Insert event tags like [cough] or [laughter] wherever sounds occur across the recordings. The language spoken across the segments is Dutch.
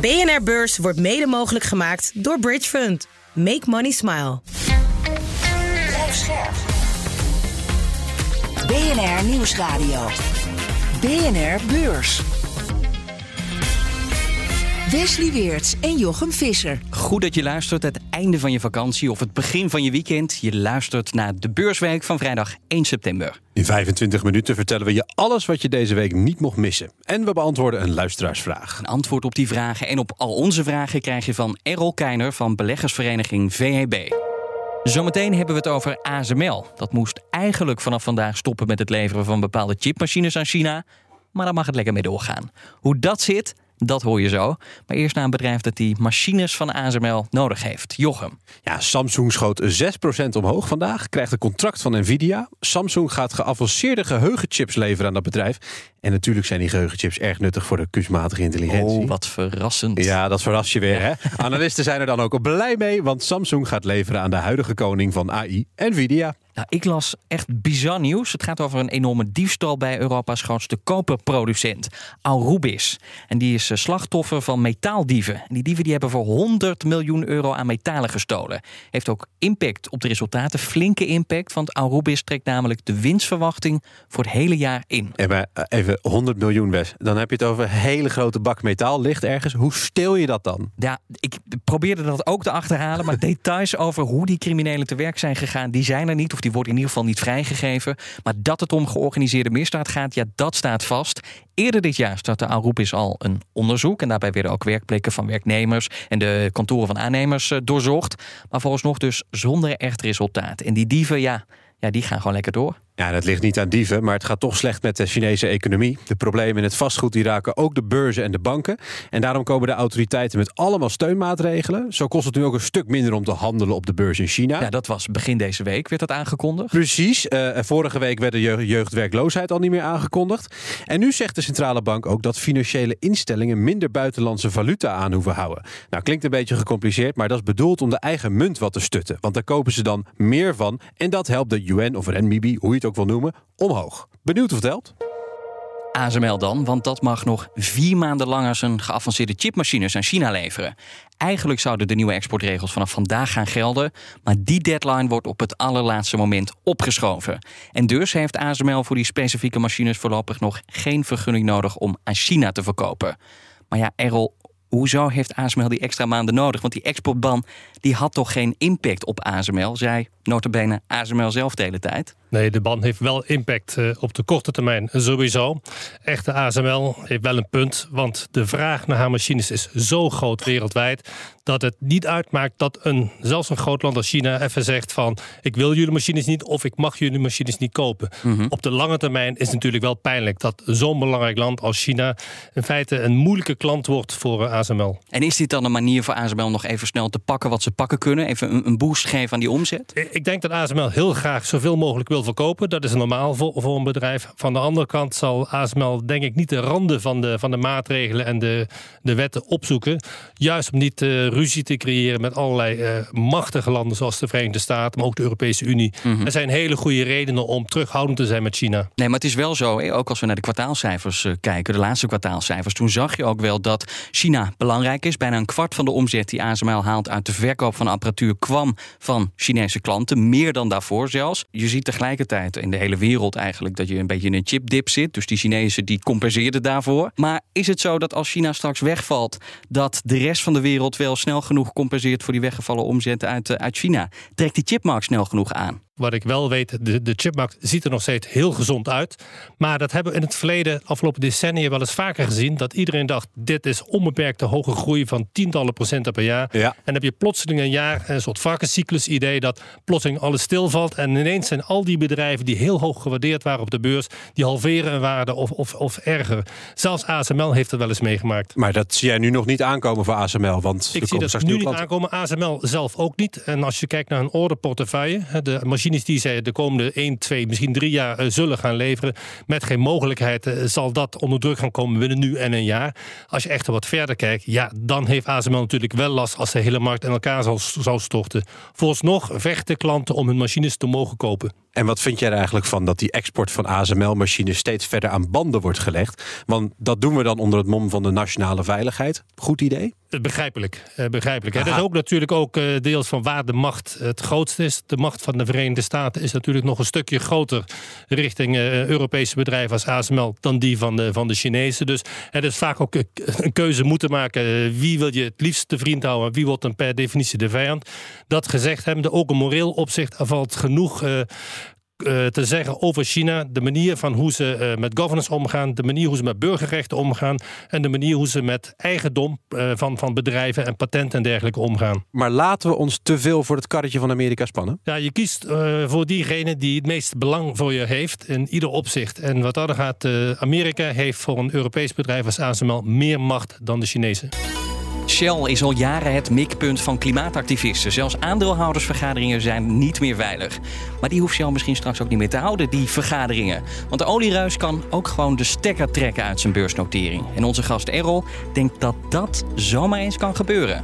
BNR Beurs wordt mede mogelijk gemaakt door Bridge Fund. Make money smile. BNR Nieuwsradio. BNR Beurs. Wesley Weerts en Jochem Visser. Goed dat je luistert. Het einde van je vakantie of het begin van je weekend. Je luistert naar de beursweek van vrijdag 1 september. In 25 minuten vertellen we je alles wat je deze week niet mocht missen. En we beantwoorden een luisteraarsvraag. Een antwoord op die vragen en op al onze vragen krijg je van Errol Keiner van beleggersvereniging VEB. Zometeen hebben we het over ASML. Dat moest eigenlijk vanaf vandaag stoppen met het leveren van bepaalde chipmachines aan China. Maar daar mag het lekker mee doorgaan. Hoe dat zit, dat hoor je zo. Maar eerst naar een bedrijf dat die machines van ASML nodig heeft. Jochem. Ja, Samsung schoot 6% omhoog vandaag. Krijgt een contract van Nvidia. Samsung gaat geavanceerde geheugenchips leveren aan dat bedrijf. En natuurlijk zijn die geheugenchips erg nuttig voor de kunstmatige intelligentie. Oh, wat verrassend. Ja, dat verrast je weer, hè? Analisten zijn er dan ook blij mee, want Samsung gaat leveren aan de huidige koning van AI, Nvidia. Nou, ik las echt bizar nieuws. Het gaat over een enorme diefstal bij Europa's grootste koperproducent, Aurubis. En die is eh, slachtoffer van metaaldieven. En die dieven die hebben voor 100 miljoen euro aan metalen gestolen. Heeft ook impact op de resultaten, flinke impact. Want Aurubis trekt namelijk de winstverwachting voor het hele jaar in. Even, even 100 miljoen, Wes. Dan heb je het over een hele grote bak metaal. Ligt ergens. Hoe steel je dat dan? Ja, ik probeerde dat ook te achterhalen. Maar [laughs] details over hoe die criminelen te werk zijn gegaan, die zijn er niet. Of die wordt in ieder geval niet vrijgegeven. Maar dat het om georganiseerde misdaad gaat, ja, dat staat vast. Eerder dit jaar startte Aroepis al een onderzoek. En daarbij werden ook werkplekken van werknemers en de kantoren van aannemers eh, doorzocht. Maar volgens nog dus zonder echt resultaat. En die dieven, ja, ja, die gaan gewoon lekker door. Ja, dat ligt niet aan dieven, maar het gaat toch slecht met de Chinese economie. De problemen in het vastgoed die raken ook de beurzen en de banken. En daarom komen de autoriteiten met allemaal steunmaatregelen. Zo kost het nu ook een stuk minder om te handelen op de beurs in China. Ja, dat was begin deze week, werd dat aangekondigd. Precies. Uh, vorige week werd de jeugd jeugdwerkloosheid al niet meer aangekondigd. En nu zegt de centrale bank ook dat financiële instellingen minder buitenlandse valuta aan hoeven houden. Nou, klinkt een beetje gecompliceerd, maar dat is bedoeld om de eigen munt wat te stutten. Want daar kopen ze dan meer van. En dat helpt de yuan of renminbi, hoe je het ook wil noemen, omhoog. Benieuwd of het helpt? ASML dan, want dat mag nog vier maanden langer zijn geavanceerde chipmachines aan China leveren. Eigenlijk zouden de nieuwe exportregels vanaf vandaag gaan gelden, maar die deadline wordt op het allerlaatste moment opgeschoven. En dus heeft ASML voor die specifieke machines voorlopig nog geen vergunning nodig om aan China te verkopen. Maar ja, Errol, hoezo heeft ASML die extra maanden nodig? Want die exportban die had toch geen impact op ASML, zei notabene ASML zelf de hele tijd. Nee, de ban heeft wel impact uh, op de korte termijn sowieso. Echte ASML heeft wel een punt, want de vraag naar haar machines is zo groot wereldwijd dat het niet uitmaakt dat een, zelfs een groot land als China even zegt van ik wil jullie machines niet of ik mag jullie machines niet kopen. Mm -hmm. Op de lange termijn is het natuurlijk wel pijnlijk dat zo'n belangrijk land als China in feite een moeilijke klant wordt voor uh, ASML. En is dit dan een manier voor ASML nog even snel te pakken wat ze pakken kunnen? Even een, een boost geven aan die omzet? Ik denk dat ASML heel graag zoveel mogelijk wil verkopen. Dat is normaal voor, voor een bedrijf. Van de andere kant zal ASML denk ik niet de randen van de, van de maatregelen en de, de wetten opzoeken. Juist om niet uh, ruzie te creëren met allerlei uh, machtige landen zoals de Verenigde Staten, maar ook de Europese Unie. Mm -hmm. Er zijn hele goede redenen om terughoudend te zijn met China. Nee, maar het is wel zo, ook als we naar de kwartaalcijfers uh, kijken, de laatste kwartaalcijfers, toen zag je ook wel dat China belangrijk is. Bijna een kwart van de omzet die ASML haalt uit de verkoop van apparatuur kwam van Chinese klanten. Meer dan daarvoor zelfs. Je ziet tegelijkertijd in de hele wereld eigenlijk dat je een beetje in een chipdip zit. Dus die Chinezen die compenseerden daarvoor. Maar is het zo dat als China straks wegvalt, dat de rest van de wereld wel snel genoeg compenseert voor die weggevallen omzetten uit, uit China? Trekt die chipmarkt snel genoeg aan? Wat ik wel weet, de, de chipmarkt ziet er nog steeds heel gezond uit. Maar dat hebben we in het verleden, afgelopen decennia, wel eens vaker gezien. Dat iedereen dacht, dit is onbeperkte hoge groei van tientallen procenten per jaar. Ja. En dan heb je plotseling een jaar, een soort varkenscyclus idee, dat plotseling alles stilvalt. En ineens zijn al die bedrijven die heel hoog gewaardeerd waren op de beurs, die halveren in waarde of, of, of erger. Zelfs ASML heeft het wel eens meegemaakt. Maar dat zie jij nu nog niet aankomen voor ASML, want ik zie dat nu niet aankomen. ASML zelf ook niet. En als je kijkt naar een orderportefeuille, de machine machines die zij de komende 1, 2, misschien 3 jaar uh, zullen gaan leveren. Met geen mogelijkheid uh, zal dat onder druk gaan komen binnen nu en een jaar. Als je echter wat verder kijkt, ja, dan heeft ASML natuurlijk wel last als de hele markt in elkaar zal, zal storten. Vooralsnog vechten klanten om hun machines te mogen kopen. En wat vind jij er eigenlijk van dat die export van ASML-machines steeds verder aan banden wordt gelegd? Want dat doen we dan onder het mom van de nationale veiligheid. Goed idee? Begrijpelijk. Uh, begrijpelijk. Het is ook natuurlijk ook uh, deels van waar de macht het grootst is. De macht van de Verenigde Staten is natuurlijk nog een stukje groter richting Europese bedrijven als ASML dan die van de, van de Chinezen. Dus het is vaak ook een keuze moeten maken. Wie wil je het liefst de vriend houden? Wie wordt dan per definitie de vijand? Dat gezegd hebbende, ook een moreel opzicht, er valt genoeg te zeggen over China. De manier van hoe ze uh, met governance omgaan. De manier hoe ze met burgerrechten omgaan. En de manier hoe ze met eigendom uh, van, van bedrijven en patenten en dergelijke omgaan. Maar laten we ons te veel voor het karretje van Amerika spannen? Ja, je kiest voor diegene die het meeste belang voor je heeft. In ieder opzicht. En wat dat gaat, Amerika heeft voor een Europees bedrijf als ASML meer macht dan de Chinezen. Shell is al jaren het mikpunt van klimaatactivisten. Zelfs aandeelhoudersvergaderingen zijn niet meer veilig. Maar die hoeft Shell misschien straks ook niet meer te houden, die vergaderingen. Want de olieruis kan ook gewoon de stekker trekken uit zijn beursnotering. En onze gast Errol denkt dat dat zomaar eens kan gebeuren.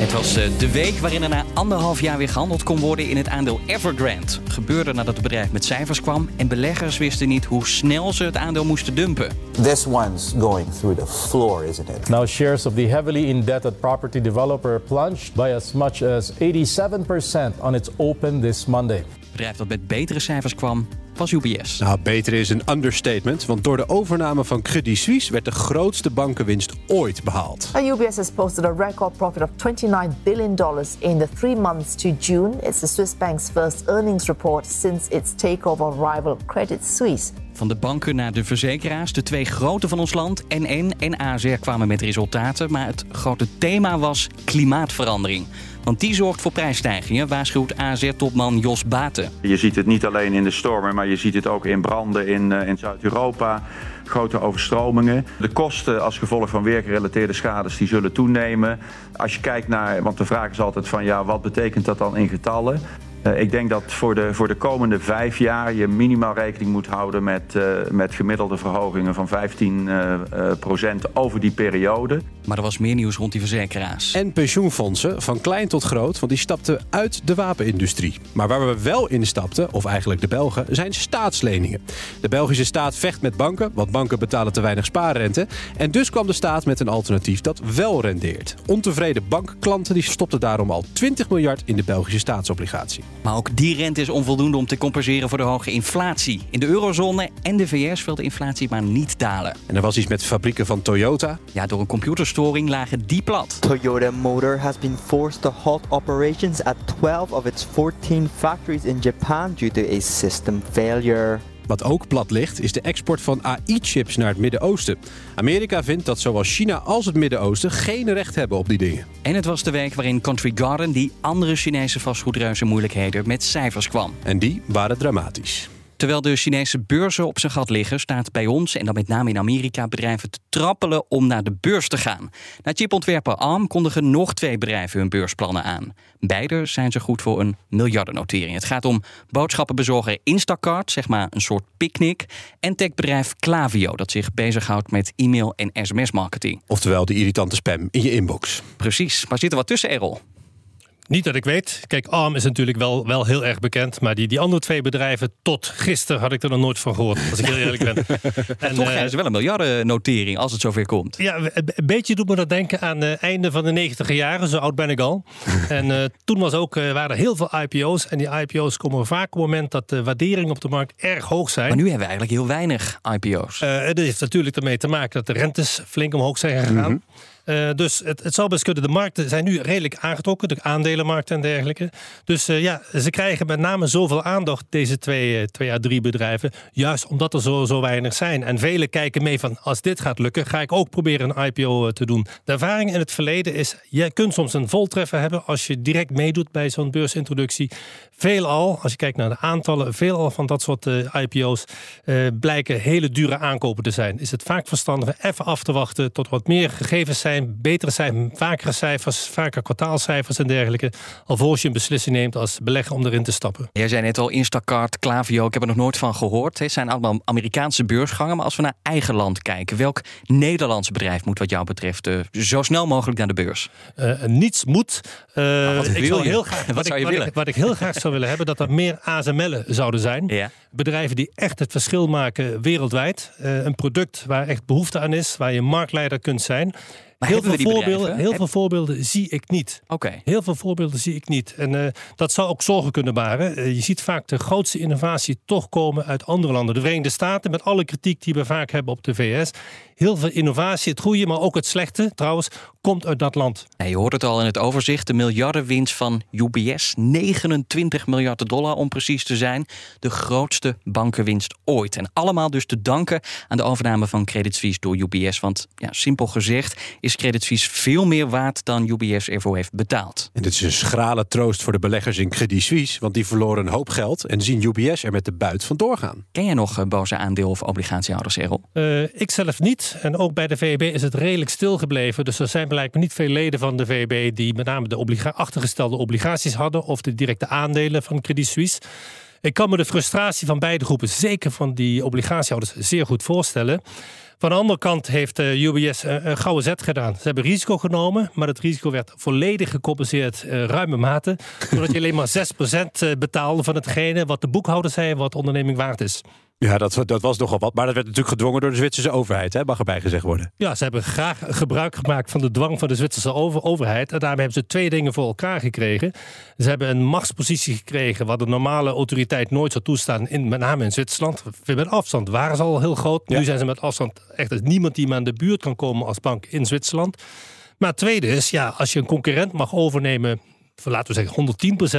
Het was eh, de week waarin er na anderhalf jaar weer gehandeld kon worden in het aandeel Evergrande. Gebeurde nadat het bedrijf met cijfers kwam en beleggers wisten niet hoe snel ze het aandeel moesten dumpen. This one's going through the floor, isn't it? Now shares of the heavily indebted property developer plunged by as much as 87% on its open this Monday. Het bedrijf dat met betere cijfers kwam, was UBS. Nou, beter is een understatement, want door de overname van Credit Suisse werd de grootste bankenwinst ooit behaald. UBS has posted a record profit of 29 billion dollars in the three months to June. It's the Swiss bank's first earnings report since its takeover rival Credit Suisse. Van de banken naar de verzekeraars, de twee grote van ons land, NN en ASR kwamen met resultaten, maar het grote thema was klimaatverandering. Want die zorgt voor prijsstijgingen, waarschuwt AZ-topman Jos Baten. Je ziet het niet alleen in de stormen, maar je ziet het ook in branden in, in Zuid-Europa. Grote overstromingen. De kosten als gevolg van weergerelateerde schades die zullen toenemen. Als je kijkt naar, want de vraag is altijd van ja, wat betekent dat dan in getallen? Uh, ik denk dat voor de, voor de komende vijf jaar je minimaal rekening moet houden met, uh, met gemiddelde verhogingen van 15 uh, procent over die periode. Maar er was meer nieuws rond die verzekeraars. En pensioenfondsen, van klein tot groot, want die stapten uit de wapenindustrie. Maar waar we wel instapten, of eigenlijk de Belgen, zijn staatsleningen. De Belgische staat vecht met banken, want banken betalen te weinig spaarrente. En dus kwam de staat met een alternatief dat wel rendeert. Ontevreden bankklanten die stopten daarom al 20 miljard in de Belgische staatsobligatie. Maar ook die rente is onvoldoende om te compenseren voor de hoge inflatie. In de eurozone en de VS wil de inflatie maar niet dalen. En er was iets met fabrieken van Toyota. Ja, door een computerstoring lagen die plat. Toyota Motor has been forced to halt operations at 12 of its 14 factories in Japan due to a system failure. Wat ook plat ligt, is de export van AI-chips naar het Midden-Oosten. Amerika vindt dat zowel China als het Midden-Oosten geen recht hebben op die dingen. En het was de week waarin Country Garden, die andere Chinese vastgoedreuzen, moeilijkheden met cijfers kwam. En die waren dramatisch. Terwijl de Chinese beurzen op zijn gat liggen, staat bij ons en dan met name in Amerika bedrijven te trappelen om naar de beurs te gaan. Na chipontwerper ARM kondigen nog twee bedrijven hun beursplannen aan. Beide zijn ze goed voor een miljardennotering. Het gaat om boodschappenbezorger Instacart, zeg maar een soort picknick, en techbedrijf Klaviyo, dat zich bezighoudt met e-mail en sms-marketing. Oftewel de irritante spam in je inbox. Precies, maar zit er wat tussen, Errol? Niet dat ik weet. Kijk, ARM is natuurlijk wel, wel heel erg bekend. Maar die, die andere twee bedrijven, tot gisteren had ik er nog nooit van gehoord. Als ik heel eerlijk ben. [laughs] en, toch uh, is wel een miljardennotering als het zover komt. Ja, een beetje doet me dat denken aan het einde van de negentiger jaren. Zo oud ben ik al. [laughs] en uh, toen was ook, uh, waren er heel veel IPO's. En die IPO's komen vaak op het moment dat de waarderingen op de markt erg hoog zijn. Maar nu hebben we eigenlijk heel weinig IPO's. het heeft natuurlijk ermee te maken dat de rentes flink omhoog zijn gegaan. Mm -hmm. Uh, dus het, het zal best kunnen. De markten zijn nu redelijk aangetrokken, de aandelenmarkten en dergelijke. Dus uh, ja, ze krijgen met name zoveel aandacht, deze twee, uh, twee à drie bedrijven. Juist omdat er zo, zo weinig zijn. En velen kijken mee van, als dit gaat lukken, ga ik ook proberen een IPO te doen. De ervaring in het verleden is, je kunt soms een voltreffer hebben als je direct meedoet bij zo'n beursintroductie. Veelal, als je kijkt naar de aantallen, veelal van dat soort IPO's blijken hele dure aankopen te zijn. Is het vaak verstandiger even af te wachten tot wat meer gegevens zijn zijn. Betere cijfers, vakere cijfers, vaker kwartaalcijfers en dergelijke. Alvorens je een beslissing neemt als belegger om erin te stappen. Jij zei net al Instacart, Klaviyo, ik heb er nog nooit van gehoord. Het zijn allemaal Amerikaanse beursgangen. Maar als we naar eigen land kijken, welk Nederlands bedrijf moet wat jou betreft uh, zo snel mogelijk naar de beurs? Uh, niets moet. Uh, [laughs] wat ik zou heel graag, wat, wat, zou ik, wat, willen? ik, wat ik heel graag zou willen hebben, dat er meer ASML'en zouden zijn. Ja. Bedrijven die echt het verschil maken wereldwijd. een product waar echt behoefte aan is, waar je marktleider kunt zijn. Maar heel veel, voorbeelden, heel veel voorbeelden zie ik niet. Oké. Heel veel voorbeelden zie ik niet. En eh, dat zou ook zorgen kunnen baren. Eh, je ziet vaak de grootste innovatie toch komen uit andere landen. De Verenigde Staten, met alle kritiek die we vaak hebben op de VS. Heel veel innovatie, het goede, maar ook het slechte trouwens, komt uit dat land. Je hoort het al in het overzicht. De miljardenwinst van UBS. 29 miljard dollar om precies te zijn. De grootste bankenwinst ooit. En allemaal dus te danken aan de overname van Credit Suisse door UBS. Want ja, simpel gezegd is Credit Suisse veel meer waard dan UBS ervoor heeft betaald. En dit is een schrale troost voor de beleggers in Credit Suisse, want die verloren een hoop geld en zien UBS er met de buit vandoor gaan. Ken jij nog eh, boze aandeel- of obligatiehouders, Errol? Eh, ik zelf niet. En ook bij de VEB is het redelijk stilgebleven. Dus er zijn blijkbaar niet veel leden van de VEB die met name de obliga achtergestelde obligaties hadden of de directe aandelen van Credit Suisse. Ik kan me de frustratie van beide groepen, zeker van die obligatiehouders, zeer goed voorstellen. Van de andere kant heeft eh, UBS een, een gouden zet gedaan. Ze hebben risico genomen, maar het risico werd volledig gecompenseerd eh, ruime mate. Zodat je alleen maar 6% betaalde van hetgene wat de boekhouder zei wat de onderneming waard is. Ja, dat, dat was nogal wat. Maar dat werd natuurlijk gedwongen door de Zwitserse overheid, hè? mag erbij gezegd worden. Ja, ze hebben graag gebruik gemaakt van de dwang van de Zwitserse over overheid. En daarmee hebben ze twee dingen voor elkaar gekregen. Ze hebben een machtspositie gekregen wat de normale autoriteit nooit zou toestaan, in, met name in Zwitserland. Met afstand waren ze al heel groot. Nu zijn ze met afstand echt niemand die maar aan de buurt kan komen als bank in Zwitserland. Maar het tweede is, ja, als je een concurrent mag overnemen laten we zeggen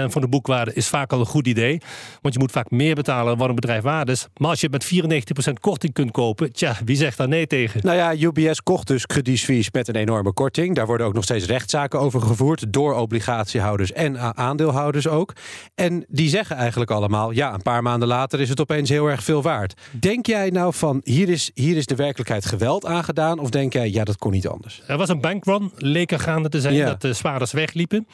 110% van de boekwaarde is vaak al een goed idee. Want je moet vaak meer betalen dan wat een bedrijf waard is. Maar als je het met 94% korting kunt kopen, tja, wie zegt daar nee tegen? Nou ja, UBS kocht dus Credit Suisse met een enorme korting. Daar worden ook nog steeds rechtszaken over gevoerd door obligatiehouders en aandeelhouders ook. En die zeggen eigenlijk allemaal, ja, een paar maanden later is het opeens heel erg veel waard. Denk jij nou van, hier is, hier is de werkelijkheid geweld aangedaan? Of denk jij, ja, dat kon niet anders? Er was een bankrun, leek er gaande te zijn, Ja. dat de zwaarders wegliepen.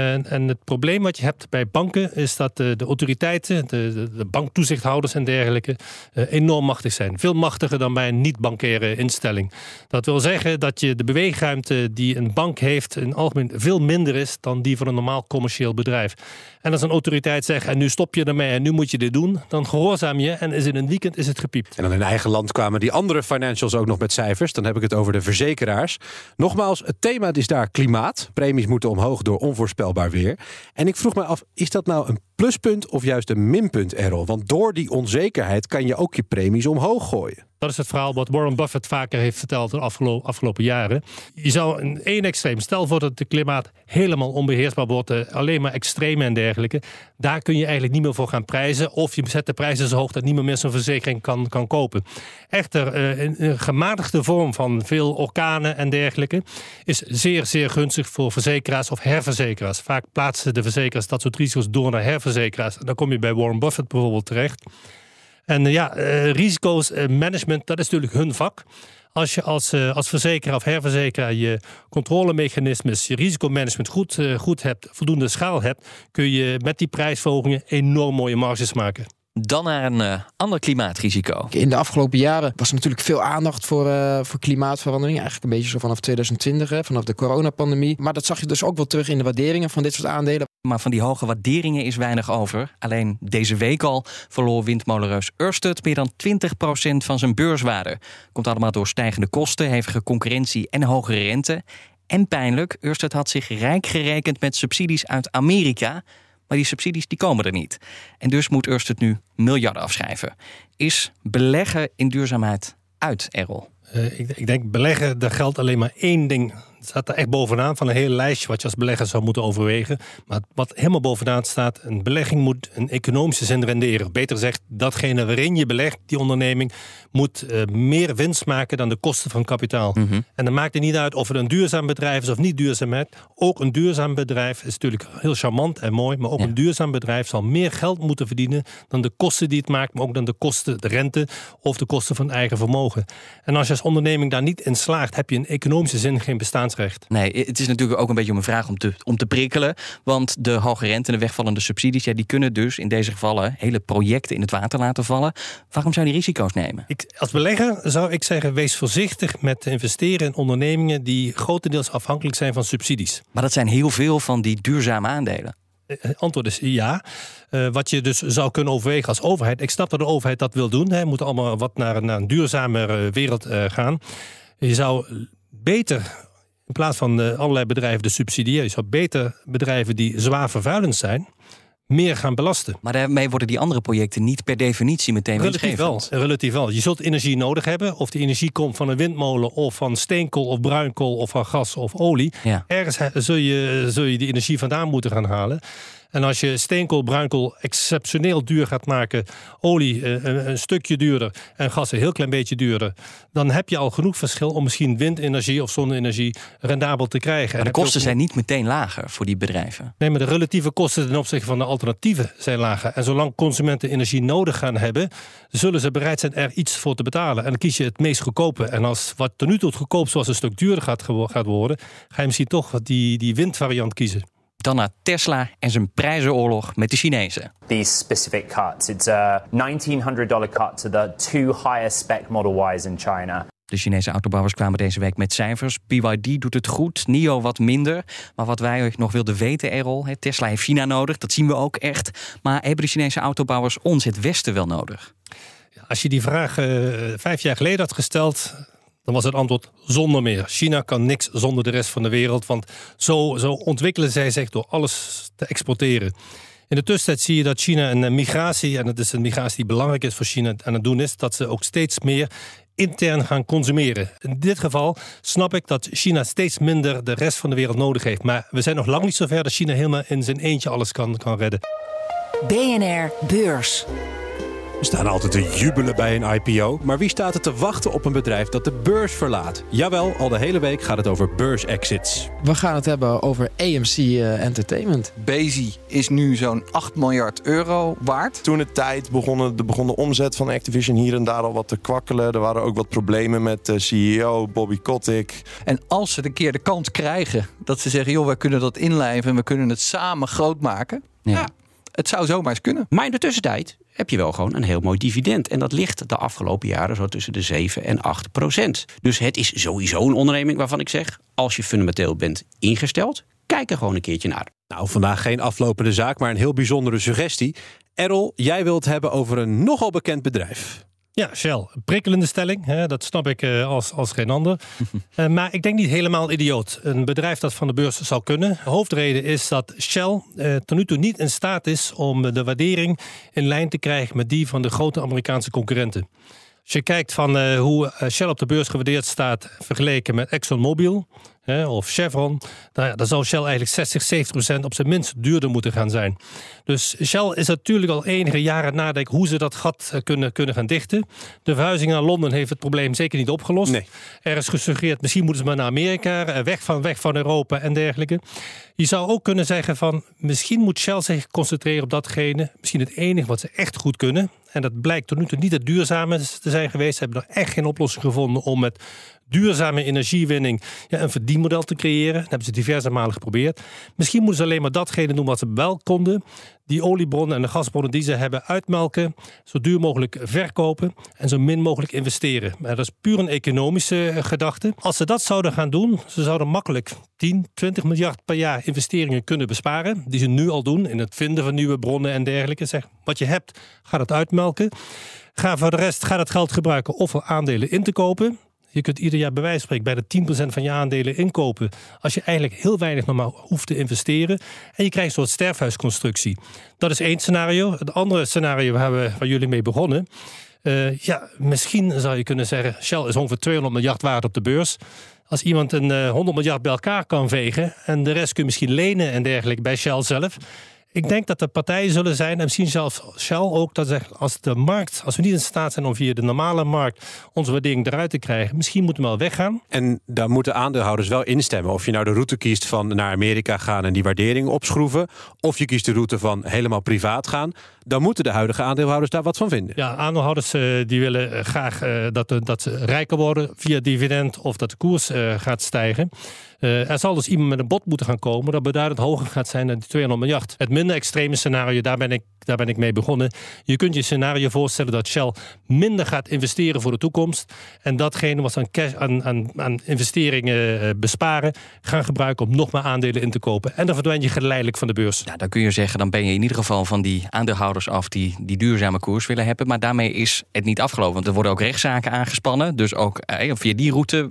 En, en het probleem wat je hebt bij banken is dat de, de autoriteiten, de, de, de banktoezichthouders en dergelijke, eh, enorm machtig zijn. Veel machtiger dan bij een niet-bankaire instelling. Dat wil zeggen dat je de beweegruimte die een bank heeft in algemeen veel minder is dan die van een normaal commercieel bedrijf. En als een autoriteit zegt, en nu stop je ermee en nu moet je dit doen, dan gehoorzaam je en is in een weekend is het gepiept. En dan in eigen land kwamen die andere financials ook nog met cijfers. Dan heb ik het over de verzekeraars. Nogmaals, het thema is daar klimaat. Premies moeten omhoog door onvoorspelbaar weer. En ik vroeg me af, is dat nou een pluspunt of juist een minpunt, Errol? Want door die onzekerheid kan je ook je premies omhoog gooien. Dat is het verhaal wat Warren Buffett vaker heeft verteld de afgelo- afgelopen jaren. Je zou in één extreem, stel voor dat het klimaat helemaal onbeheersbaar wordt, eh, alleen maar extreme en dergelijke. Daar kun je eigenlijk niet meer voor gaan prijzen. Of je zet de prijzen zo hoog dat niemand meer zo'n verzekering kan, kan kopen. Echter, eh, een, een gematigde vorm van veel orkanen en dergelijke is zeer, zeer gunstig voor verzekeraars of herverzekeraars. Vaak plaatsen de verzekeraars dat soort risico's door naar herverzekeraars. En dan kom je bij Warren Buffett bijvoorbeeld terecht. En eh, ja, eh, risico's eh, management, dat is natuurlijk hun vak. Als je als, als verzekeraar of herverzekeraar je controlemechanismes, je risicomanagement goed, goed hebt, voldoende schaal hebt, kun je met die prijsverhogingen enorm mooie marges maken. Dan naar een eh, ander klimaatrisico. In de afgelopen jaren was er natuurlijk veel aandacht voor, eh, voor klimaatverandering. Eigenlijk een beetje zo vanaf 2020, hè, vanaf de coronapandemie. Maar dat zag je dus ook wel terug in de waarderingen van dit soort aandelen. Maar van die hoge waarderingen is weinig over. Alleen deze week al verloor windmolenreus Ørsted meer dan 20% van zijn beurswaarde. Komt allemaal door stijgende kosten, hevige concurrentie en hogere rente. En pijnlijk, Ørsted had zich rijk gerekend met subsidies uit Amerika. Maar die subsidies die komen er niet. En dus moet Ørsted nu miljarden afschrijven. Is beleggen in duurzaamheid uit, Errol? Eh, ik, ik denk beleggen, daar geldt alleen maar één ding staat er echt bovenaan van een hele lijstje wat je als belegger zou moeten overwegen. Maar wat helemaal bovenaan staat, een belegging moet een economische zin renderen. Beter gezegd, datgene waarin je belegt, die onderneming, moet uh, meer winst maken dan de kosten van kapitaal. Mm -hmm. En dan maakt het niet uit of het een duurzaam bedrijf is of niet duurzaamheid. Ook een duurzaam bedrijf is natuurlijk heel charmant en mooi, maar ook ja. een duurzaam bedrijf zal meer geld moeten verdienen dan de kosten die het maakt, maar ook dan de kosten, de rente of de kosten van eigen vermogen. En als je als onderneming daar niet in slaagt, heb je in economische zin geen bestaansrecht. Nee, het is natuurlijk ook een beetje om een vraag om te, om te prikkelen. Want de hoge rente en de wegvallende subsidies, ja, die kunnen dus in deze gevallen hele projecten in het water laten vallen. Waarom zou je die risico's nemen? Ik, als belegger zou ik zeggen, wees voorzichtig met investeren in ondernemingen die grotendeels afhankelijk zijn van subsidies. Maar dat zijn heel veel van die duurzame aandelen. Antwoord is ja. Uh, wat je dus zou kunnen overwegen als overheid. Ik snap dat de overheid dat wil doen. We moeten allemaal wat naar, naar een duurzamere wereld uh, gaan. Je zou beter, in plaats van uh, allerlei bedrijven de subsidiëren, je zou beter bedrijven die zwaar vervuilend zijn, meer gaan belasten. Maar daarmee worden die andere projecten niet per definitie meteen relatief wel, relatief wel. Je zult energie nodig hebben. Of die energie komt van een windmolen of van steenkool of bruinkool of van gas of olie. Ja. Ergens zul je, zul je die energie vandaan moeten gaan halen. En als je steenkool, bruinkool exceptioneel duur gaat maken, olie een, een, stukje duurder en gas een heel klein beetje duurder, dan heb je al genoeg verschil om misschien windenergie of zonne-energie rendabel te krijgen. Maar de kosten zijn niet meteen lager voor die bedrijven. Nee, maar de relatieve kosten ten opzichte van de alternatieven zijn lager. En zolang consumenten energie nodig gaan hebben, zullen ze bereid zijn er iets voor te betalen. En dan kies je het meest goedkope. En als wat tot nu toe het goedkoop zoals een stuk duurder gaat, gaat worden, ga je misschien toch die, die windvariant kiezen. Dan naar Tesla en zijn prijzenoorlog met de Chinezen. These specific cuts. It's a $1,900 cut to the two highest spec Model Ys in China. De Chinese autobouwers kwamen deze week met cijfers. BYD doet het goed, NIO wat minder. Maar wat wij nog wilden weten, Errol, Tesla heeft China nodig. Dat zien we ook echt. Maar hebben de Chinese autobouwers ons het Westen wel nodig? Als je die vraag uh, vijf jaar geleden had gesteld, dan was het antwoord zonder meer. China kan niks zonder de rest van de wereld, want zo, zo ontwikkelen zij zich door alles te exporteren. In de tussentijd zie je dat China een migratie, en dat is een migratie die belangrijk is voor China aan het doen is, dat ze ook steeds meer intern gaan consumeren. In dit geval snap ik dat China steeds minder de rest van de wereld nodig heeft. Maar we zijn nog lang niet zover dat China helemaal in zijn eentje alles kan, kan redden. BNR Beurs. We staan altijd te jubelen bij een IPO. Maar wie staat er te wachten op een bedrijf dat de beurs verlaat? Jawel, al de hele week gaat het over beursexits. We gaan het hebben over AMC uh, Entertainment. Bezi is nu zo'n 8 miljard euro waard. Toen de tijd begon de, begon de omzet van Activision hier en daar al wat te kwakkelen. Er waren ook wat problemen met de CEO Bobby Kotick. En als ze een keer de kans krijgen dat ze zeggen... joh, wij kunnen dat inlijven en we kunnen het samen groot maken... ja, ja het zou zomaar eens kunnen. Maar in de tussentijd heb je wel gewoon een heel mooi dividend. En dat ligt de afgelopen jaren zo tussen de 7 en 8 procent. Dus het is sowieso een onderneming waarvan ik zeg... als je fundamenteel bent ingesteld, kijk er gewoon een keertje naar. Nou, vandaag geen aflopende zaak, maar een heel bijzondere suggestie. Errol, jij wilt hebben over een nogal bekend bedrijf. Ja, Shell. Prikkelende stelling, hè, dat snap ik uh, als, als geen ander. uh, [laughs] maar ik denk niet helemaal idioot. Een bedrijf dat van de beurs zou kunnen. De hoofdreden is dat Shell uh, tot nu toe niet in staat is om de waardering in lijn te krijgen met die van de grote Amerikaanse concurrenten. Als je kijkt van hoe Shell op de beurs gewaardeerd staat vergeleken met ExxonMobil hè, of Chevron, dan, dan zou Shell eigenlijk 60, 70 procent op zijn minst duurder moeten gaan zijn. Dus Shell is natuurlijk al enige jaren nadenken hoe ze dat gat eh, kunnen, kunnen gaan dichten. De verhuizing naar Londen heeft het probleem zeker niet opgelost. Nee. Er is gesuggereerd, misschien moeten ze maar naar Amerika, eh, weg van, weg van Europa en dergelijke. Je zou ook kunnen zeggen van, misschien moet Shell zich concentreren op datgene, misschien het enige wat ze echt goed kunnen. En dat blijkt tot nu toe niet het duurzame te zijn geweest. Ze hebben nog echt geen oplossing gevonden om met duurzame energiewinning ja, een verdienmodel te creëren. Dat hebben ze diverse malen geprobeerd. Misschien moeten ze alleen maar datgene doen wat ze wel konden. Die oliebronnen en de gasbronnen die ze hebben uitmelken. Zo duur mogelijk verkopen en zo min mogelijk investeren. Maar dat is puur een economische gedachte. Als ze dat zouden gaan doen, ze zouden makkelijk 10, 20 miljard per jaar investeringen kunnen besparen. Die ze nu al doen in het vinden van nieuwe bronnen en dergelijke. Zeg, wat je hebt, ga het uitmelken. Ga voor de rest ga dat geld gebruiken of aandelen in te kopen. Je kunt ieder jaar bij wijze van spreken bij de 10% van je aandelen inkopen. Als je eigenlijk heel weinig nog maar hoeft te investeren. En je krijgt een soort sterfhuisconstructie. Dat is één scenario. Het andere scenario waar, we, waar jullie mee begonnen. Uh, ja, misschien zou je kunnen zeggen, Shell is ongeveer 200 miljard waard op de beurs. Als iemand een uh, 100 miljard bij elkaar kan vegen en de rest kun je misschien lenen en dergelijke bij Shell zelf. Ik denk dat er partijen zullen zijn, en misschien zelfs Shell ook, dat zegt als de markt, als we niet in staat zijn om via de normale markt onze waardering eruit te krijgen, misschien moeten we wel weggaan. En daar moeten aandeelhouders wel instemmen. Of je nou de route kiest van naar Amerika gaan en die waardering opschroeven, of je kiest de route van helemaal privaat gaan, dan moeten de huidige aandeelhouders daar wat van vinden. Ja, aandeelhouders uh, die willen uh, graag uh, dat, dat ze rijker worden via dividend of dat de koers gaat stijgen. er zal dus iemand met een bod moeten gaan komen dat beduidend hoger gaat zijn dan die 200 miljard. Het minder extreme scenario, daar ben ik, daar ben ik mee begonnen. Je kunt je scenario voorstellen dat Shell minder gaat investeren voor de toekomst. En datgene wat ze aan, cash, aan, aan, aan investeringen besparen, gaan gebruiken om nog meer aandelen in te kopen. En dan verdwijn je geleidelijk van de beurs. Ja, dan kun je zeggen, dan ben je in ieder geval van die aandeelhouders af die die duurzame koers willen hebben. Maar daarmee is het niet afgelopen. Want er worden ook rechtszaken aangespannen. Dus ook eh, via die route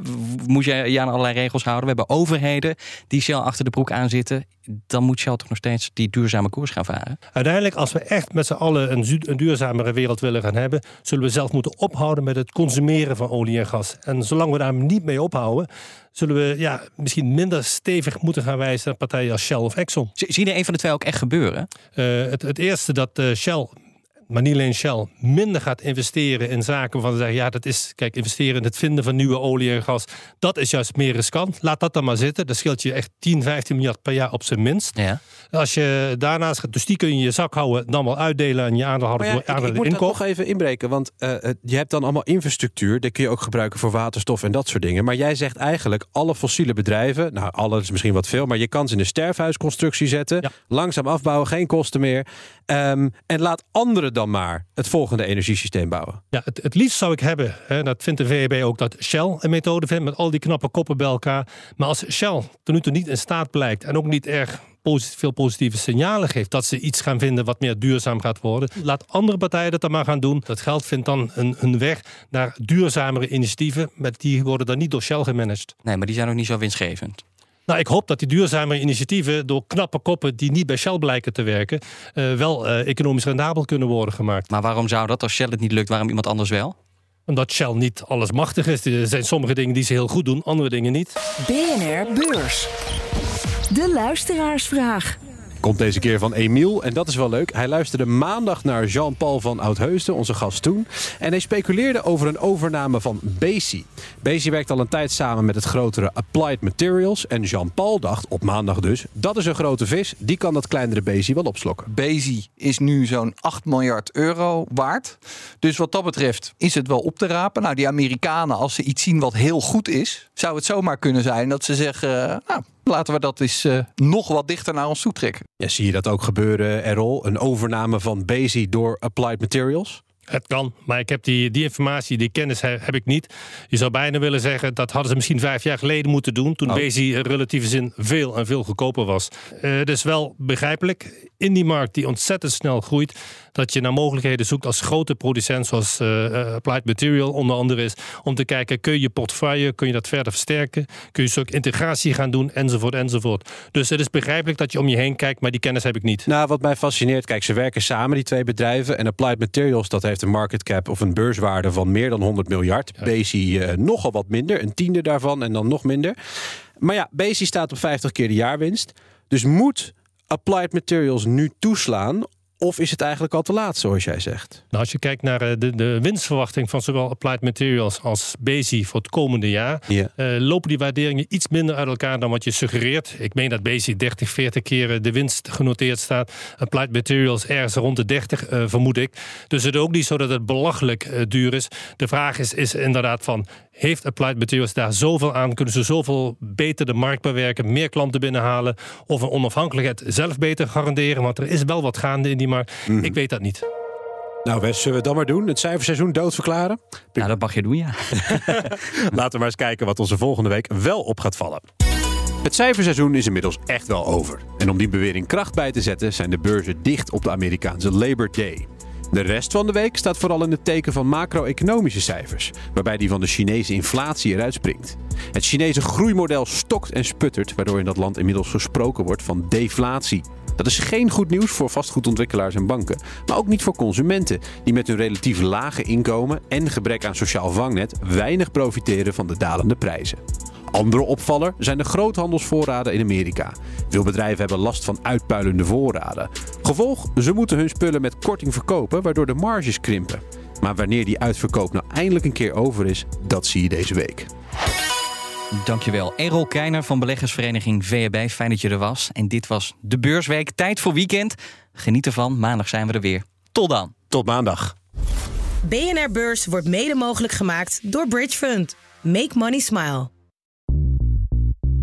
moet je je aan allerlei regels houden. We hebben overheden die Shell achter de broek aan zitten. Dan moet Shell toch nog steeds die duurzame koers gaan varen. Uiteindelijk, als we echt met z'n allen een, een duurzamere wereld willen gaan hebben, zullen we zelf moeten ophouden met het consumeren van olie en gas. En zolang we daar niet mee ophouden, zullen we ja, misschien minder stevig moeten gaan wijzen naar partijen als Shell of Exxon. Zie je een van de twee ook echt gebeuren? Uh, het, het, eerste dat uh, Shell maar niet alleen Shell, minder gaat investeren in zaken van zeggen, ja, dat is, kijk, investeren in het vinden van nieuwe olie en gas, dat is juist meer riskant. Laat dat dan maar zitten. Dat scheelt je echt 10, 15 miljard per jaar op zijn minst. Ja. Als je daarnaast gaat, dus die kun je in je zak houden, dan wel uitdelen aan je aandeelhouders. Ja, ik, ik moet dat nog even inbreken, want uh, je hebt dan allemaal infrastructuur, die kun je ook gebruiken voor waterstof en dat soort dingen. Maar jij zegt eigenlijk, alle fossiele bedrijven, nou, alle is misschien wat veel, maar je kan ze in een sterfhuisconstructie zetten, ja. langzaam afbouwen, geen kosten meer. Um, en laat anderen dan maar het volgende energiesysteem bouwen. Ja, het, het liefst zou ik hebben, hè, dat vindt de VEB ook, dat Shell een methode vindt met al die knappe koppen bij elkaar. Maar als Shell tot nu toe niet in staat blijkt en ook niet erg positief, veel positieve signalen geeft dat ze iets gaan vinden wat meer duurzaam gaat worden, laat andere partijen dat dan maar gaan doen. Dat geld vindt dan een, een weg naar duurzamere initiatieven, maar die worden dan niet door Shell gemanaged. Nee, maar die zijn ook niet zo winstgevend. Nou, ik hoop dat die duurzame initiatieven door knappe koppen die niet bij Shell blijken te werken, uh, wel uh, economisch rendabel kunnen worden gemaakt. Maar waarom zou dat als Shell het niet lukt, waarom iemand anders wel? Omdat Shell niet alles machtig is. Er zijn sommige dingen die ze heel goed doen, andere dingen niet. BNR Beurs. De luisteraarsvraag. Komt deze keer van Emiel en dat is wel leuk. Hij luisterde maandag naar Jean-Paul van Oudheusden, onze gast toen. En hij speculeerde over een overname van Bezi. Bezi werkt al een tijd samen met het grotere Applied Materials. En Jean-Paul dacht, op maandag dus, dat is een grote vis. Die kan dat kleinere Bezi wel opslokken. Bezi is nu zo'n 8 miljard euro waard. Dus wat dat betreft is het wel op te rapen. Nou, die Amerikanen, als ze iets zien wat heel goed is... zou het zomaar kunnen zijn dat ze zeggen... nou, laten we dat eens uh, nog wat dichter naar ons toe trekken. Ja, zie je dat ook gebeuren, Errol? Een overname van Bezi door Applied Materials? Het kan, maar ik heb die, die informatie, die kennis heb, ik niet. Je zou bijna willen zeggen dat hadden ze misschien vijf jaar geleden moeten doen. Toen oh. Bezi in relatieve zin veel en veel goedkoper was. Uh, is wel begrijpelijk in die markt die ontzettend snel groeit dat je naar mogelijkheden zoekt als grote producent zoals uh, Applied Material onder andere is, om te kijken, kun je je portefeuille, kun je dat verder versterken, kun je ook integratie gaan doen, enzovoort, enzovoort. Dus het is begrijpelijk dat je om je heen kijkt, maar die kennis heb ik niet. Nou, wat mij fascineert, kijk, ze werken samen, die twee bedrijven, en Applied Materials, dat heeft een market cap of een beurswaarde van meer dan 100 miljard. Ja. Bezi uh, nogal wat minder, een tiende daarvan en dan nog minder. Maar ja, Bezi staat op 50 keer de jaarwinst. Dus moet Applied Materials nu toeslaan of is het eigenlijk al te laat, zoals jij zegt? Nou, als je kijkt naar eh, de, de winstverwachting van zowel Applied Materials als Bezi voor het komende jaar, ja. uh, lopen die waarderingen iets minder uit elkaar dan wat je suggereert. Ik meen dat Bezi 30, 40 keer de winst genoteerd staat. Applied Materials ergens rond de 30, uh, vermoed ik. Dus het is ook niet zo dat het belachelijk duur is. De vraag is, is inderdaad van, heeft Applied Materials daar zoveel aan? Kunnen ze zoveel beter de markt bewerken, meer klanten binnenhalen of een onafhankelijkheid zelf beter garanderen? Want er is wel wat gaande in die markt. Mm. Ik weet dat niet. Nou, Wes, zullen we dan maar doen? Het cijferseizoen doodverklaren? Nou, dat mag je doen, ja. [laughs] Laten we maar eens kijken wat onze volgende week wel op gaat vallen. Het cijferseizoen is inmiddels echt wel over. En om die bewering kracht bij te zetten, zijn de beurzen dicht op de Amerikaanse Labor Day. De rest van de week staat vooral in het teken van macro-economische cijfers, waarbij die van de Chinese inflatie eruit springt. Het Chinese groeimodel stokt en sputtert, waardoor in dat land inmiddels gesproken wordt van deflatie. Dat is geen goed nieuws voor vastgoedontwikkelaars en banken, maar ook niet voor consumenten, die met hun relatief lage inkomen en gebrek aan sociaal vangnet weinig profiteren van de dalende prijzen. Andere opvaller zijn de groothandelsvoorraden in Amerika. Veel bedrijven hebben last van uitpuilende voorraden. Gevolg, ze moeten hun spullen met korting verkopen, waardoor de marges krimpen. Maar wanneer die uitverkoop nou eindelijk een keer over is, dat zie je deze week. Dankjewel. Errol Keiner van beleggersvereniging VEB. Fijn dat je er was. En dit was de Beursweek. Tijd voor weekend. Geniet ervan. Maandag zijn we er weer. Tot dan. Tot maandag. BNR Beurs wordt mede mogelijk gemaakt door Bridge Fund. Make money smile.